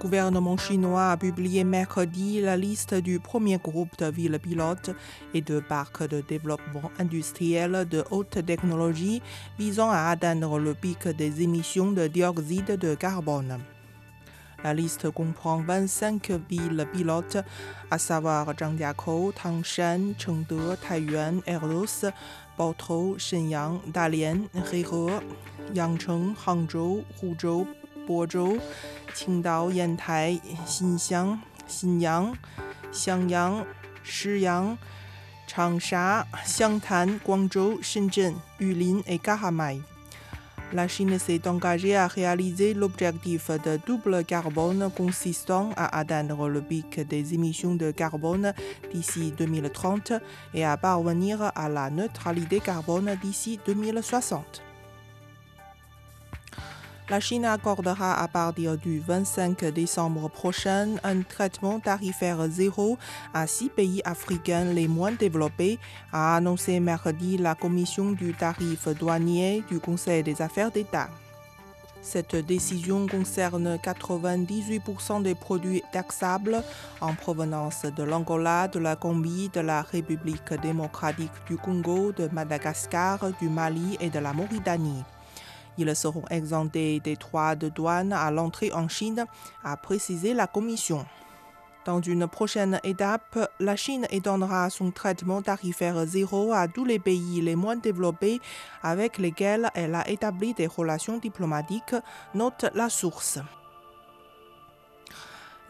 Gouvernement chinois a publié mercredi la liste du premier groupe de villes pilotes et de parcs de développement industriel de haute technologie visant à atteindre le pic des émissions de dioxyde de carbone. La liste comprend 25 villes pilotes, à savoir Zhangjiakou, Tangshan, Chengde, Taiyuan, Erdos, Baotou, Shenyang, Dalian, Hehe, Yangcheng, Hangzhou, Huzhou, La Chine s'est engagée à réaliser l'objectif de double carbone consistant à atteindre le pic des émissions de carbone d'ici 2030 et à parvenir à la neutralité carbone d'ici 2060. La Chine accordera à partir du 25 décembre prochain un traitement tarifaire zéro à six pays africains les moins développés, a annoncé mercredi la commission du tarif douanier du Conseil des affaires d'État. Cette décision concerne 98% des produits taxables en provenance de l'Angola, de la Gambie, de la République démocratique du Congo, de Madagascar, du Mali et de la Mauritanie. Ils seront exemptés des droits de douane à l'entrée en Chine, a précisé la Commission. Dans une prochaine étape, la Chine étendra son traitement tarifaire zéro à tous les pays les moins développés avec lesquels elle a établi des relations diplomatiques, note la source.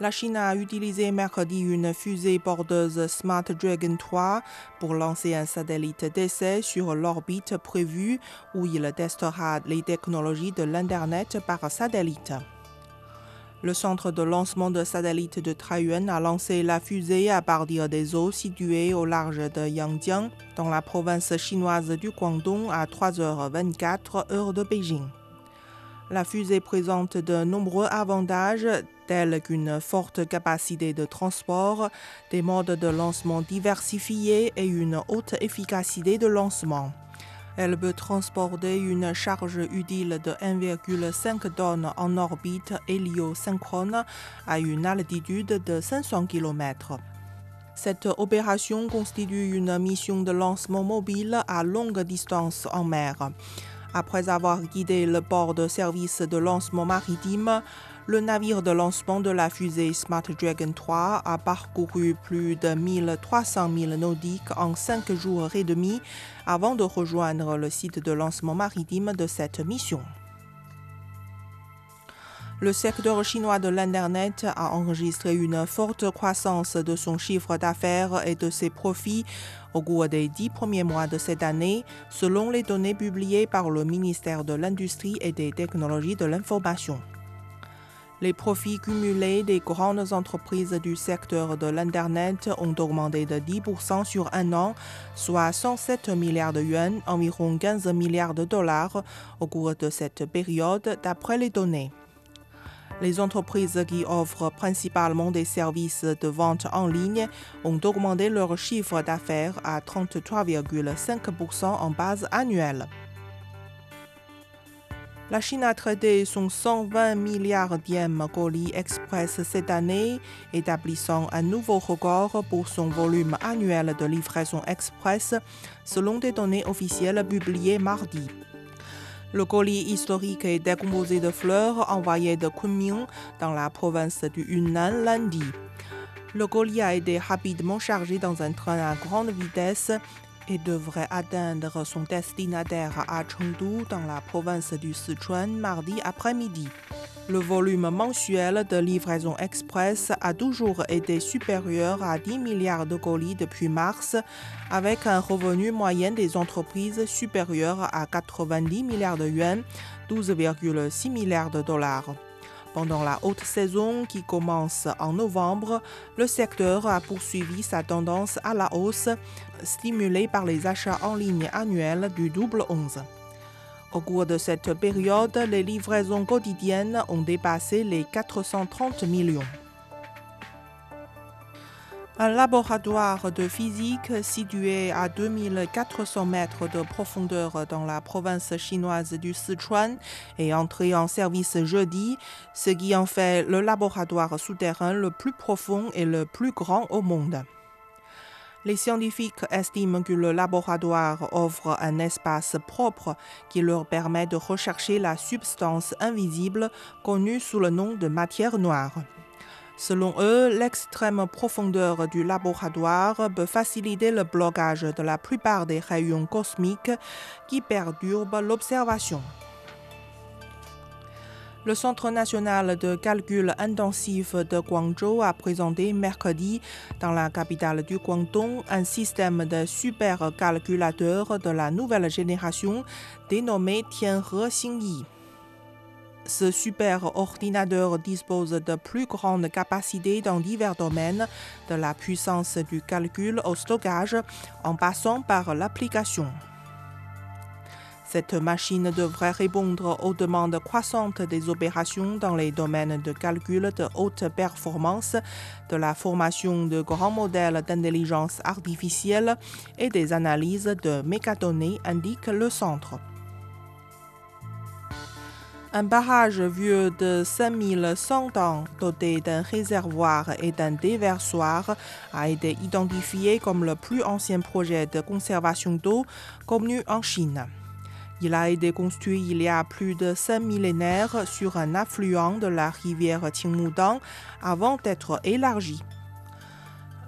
La Chine a utilisé mercredi une fusée porteuse Smart Dragon 3 pour lancer un satellite d'essai sur l'orbite prévue où il testera les technologies de l'Internet par satellite. Le centre de lancement de satellites de Taiyuan a lancé la fusée à partir des eaux situées au large de Yangjiang, dans la province chinoise du Guangdong, à 3h24 heure de Beijing. La fusée présente de nombreux avantages tels qu'une forte capacité de transport, des modes de lancement diversifiés et une haute efficacité de lancement. Elle peut transporter une charge utile de 1,5 tonnes en orbite héliosynchrone à une altitude de 500 km. Cette opération constitue une mission de lancement mobile à longue distance en mer. Après avoir guidé le port de service de lancement maritime, le navire de lancement de la fusée Smart Dragon 3 a parcouru plus de 1300 milles nautiques en 5 jours et demi avant de rejoindre le site de lancement maritime de cette mission. Le secteur chinois de l'Internet a enregistré une forte croissance de son chiffre d'affaires et de ses profits au cours des dix premiers mois de cette année, selon les données publiées par le ministère de l'Industrie et des Technologies de l'Information. Les profits cumulés des grandes entreprises du secteur de l'Internet ont augmenté de 10% sur un an, soit 107 milliards de yuan, environ 15 milliards de dollars, au cours de cette période, d'après les données. Les entreprises qui offrent principalement des services de vente en ligne ont augmenté leur chiffre d'affaires à 33,5% en base annuelle. La Chine a traité son 120 milliardième colis express cette année, établissant un nouveau record pour son volume annuel de livraison express, selon des données officielles publiées mardi. Le colis historique est décomposé de fleurs envoyées de Kunming dans la province du Yunnan lundi. Le colis a été rapidement chargé dans un train à grande vitesse et devrait atteindre son destinataire à Chengdu dans la province du Sichuan mardi après-midi. Le volume mensuel de livraison express a toujours été supérieur à 10 milliards de colis depuis mars, avec un revenu moyen des entreprises supérieur à 90 milliards de yuan, 12,6 milliards de dollars. Pendant la haute saison qui commence en novembre, le secteur a poursuivi sa tendance à la hausse, stimulée par les achats en ligne annuels du double 11. Au cours de cette période, les livraisons quotidiennes ont dépassé les 430 millions. Un laboratoire de physique situé à 2400 mètres de profondeur dans la province chinoise du Sichuan est entré en service jeudi, ce qui en fait le laboratoire souterrain le plus profond et le plus grand au monde. Les scientifiques estiment que le laboratoire offre un espace propre qui leur permet de rechercher la substance invisible connue sous le nom de matière noire. Selon eux, l'extrême profondeur du laboratoire peut faciliter le blocage de la plupart des rayons cosmiques qui perturbent l'observation. Le Centre national de calcul intensif de Guangzhou a présenté mercredi dans la capitale du Guangdong un système de supercalculateurs de la nouvelle génération dénommé Tianhe Xingyi. Ce super-ordinateur dispose de plus grandes capacités dans divers domaines, de la puissance du calcul au stockage, en passant par l'application. Cette machine devrait répondre aux demandes croissantes des opérations dans les domaines de calcul de haute performance, de la formation de grands modèles d'intelligence artificielle et des analyses de mégadonnées, indique le centre. Un barrage vieux de 5100 ans, doté d'un réservoir et d'un déversoir, a été identifié comme le plus ancien projet de conservation d'eau connu en Chine. Il a été construit il y a plus de cinq millénaires sur un affluent de la rivière Qingmudang avant d'être élargi.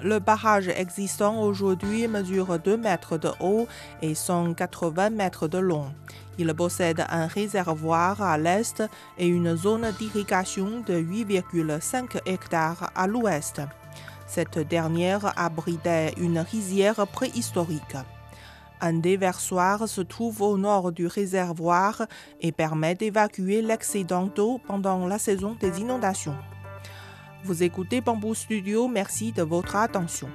Le barrage existant aujourd'hui mesure 2 mètres de haut et 180 mètres de long. Il possède un réservoir à l'est et une zone d'irrigation de 8,5 hectares à l'ouest. Cette dernière abritait une rizière préhistorique. Un déversoir se trouve au nord du réservoir et permet d'évacuer l'excédent d'eau pendant la saison des inondations. Vous écoutez Bamboo Studio, merci de votre attention.